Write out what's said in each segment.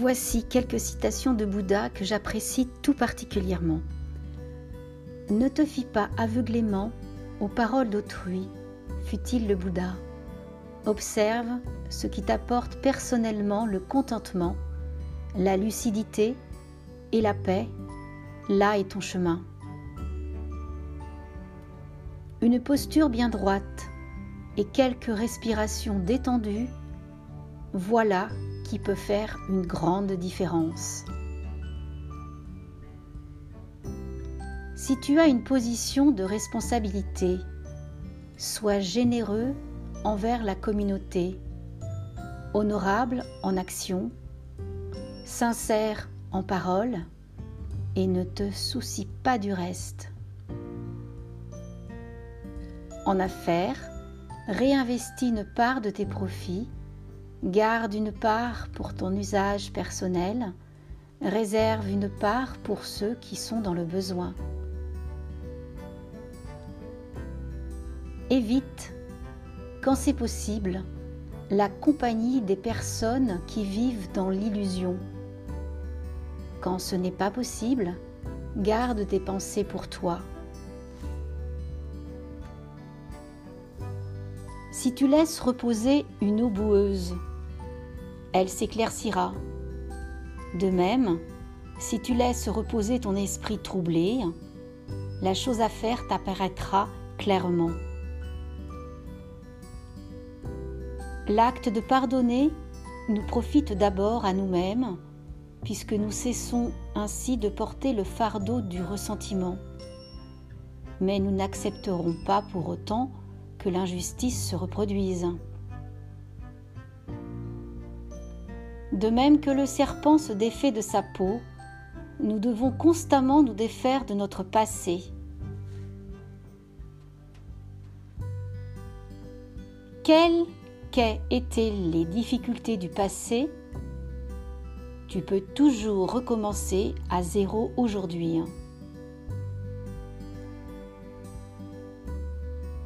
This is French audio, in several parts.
Voici quelques citations de Bouddha que j'apprécie tout particulièrement. Ne te fie pas aveuglément aux paroles d'autrui, fut-il le Bouddha. Observe ce qui t'apporte personnellement le contentement, la lucidité et la paix. Là est ton chemin. Une posture bien droite et quelques respirations détendues, voilà qui peut faire une grande différence. Si tu as une position de responsabilité, sois généreux envers la communauté, honorable en action, sincère en parole et ne te soucie pas du reste. En affaires, réinvestis une part de tes profits Garde une part pour ton usage personnel, réserve une part pour ceux qui sont dans le besoin. Évite, quand c'est possible, la compagnie des personnes qui vivent dans l'illusion. Quand ce n'est pas possible, garde tes pensées pour toi. Si tu laisses reposer une eau boueuse, elle s'éclaircira. De même, si tu laisses reposer ton esprit troublé, la chose à faire t'apparaîtra clairement. L'acte de pardonner nous profite d'abord à nous-mêmes, puisque nous cessons ainsi de porter le fardeau du ressentiment. Mais nous n'accepterons pas pour autant que l'injustice se reproduise. De même que le serpent se défait de sa peau, nous devons constamment nous défaire de notre passé. Quelles qu'aient été les difficultés du passé, tu peux toujours recommencer à zéro aujourd'hui.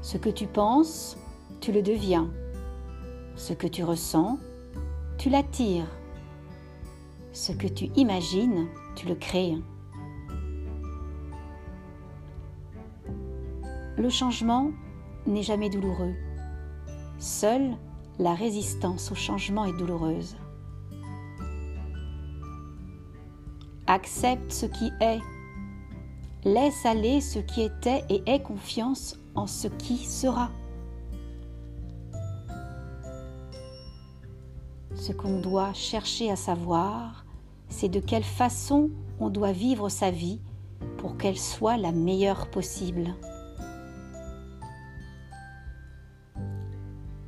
Ce que tu penses, tu le deviens. Ce que tu ressens, tu l'attires. Ce que tu imagines, tu le crées. Le changement n'est jamais douloureux. Seule la résistance au changement est douloureuse. Accepte ce qui est. Laisse aller ce qui était et aie confiance en ce qui sera. Ce qu'on doit chercher à savoir, c'est de quelle façon on doit vivre sa vie pour qu'elle soit la meilleure possible.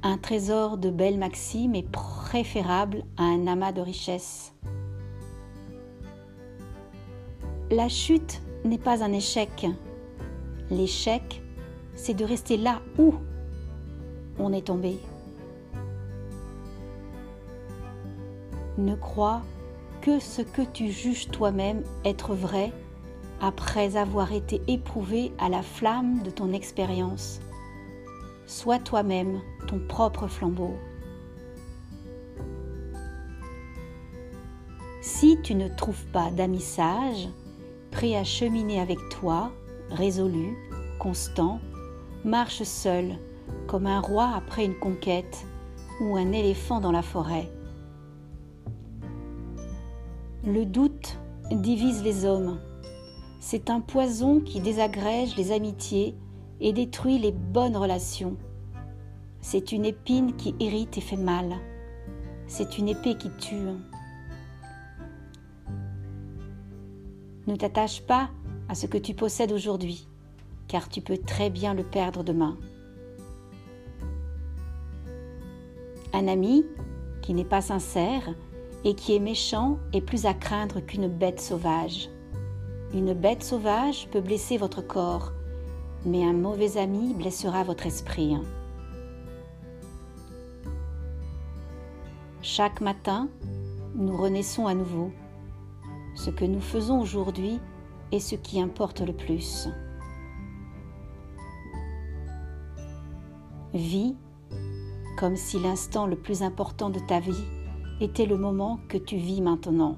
Un trésor de belles maximes est préférable à un amas de richesses. La chute n'est pas un échec. L'échec, c'est de rester là où on est tombé. ne crois que ce que tu juges toi-même être vrai après avoir été éprouvé à la flamme de ton expérience. Sois toi-même ton propre flambeau. Si tu ne trouves pas d'amis sages, prêts à cheminer avec toi, résolu, constant, marche seul, comme un roi après une conquête ou un éléphant dans la forêt. Le doute divise les hommes. C'est un poison qui désagrège les amitiés et détruit les bonnes relations. C'est une épine qui irrite et fait mal. C'est une épée qui tue. Ne t'attache pas à ce que tu possèdes aujourd'hui, car tu peux très bien le perdre demain. Un ami qui n'est pas sincère et qui est méchant est plus à craindre qu'une bête sauvage. Une bête sauvage peut blesser votre corps, mais un mauvais ami blessera votre esprit. Chaque matin, nous renaissons à nouveau. Ce que nous faisons aujourd'hui est ce qui importe le plus. Vis comme si l'instant le plus important de ta vie était le moment que tu vis maintenant.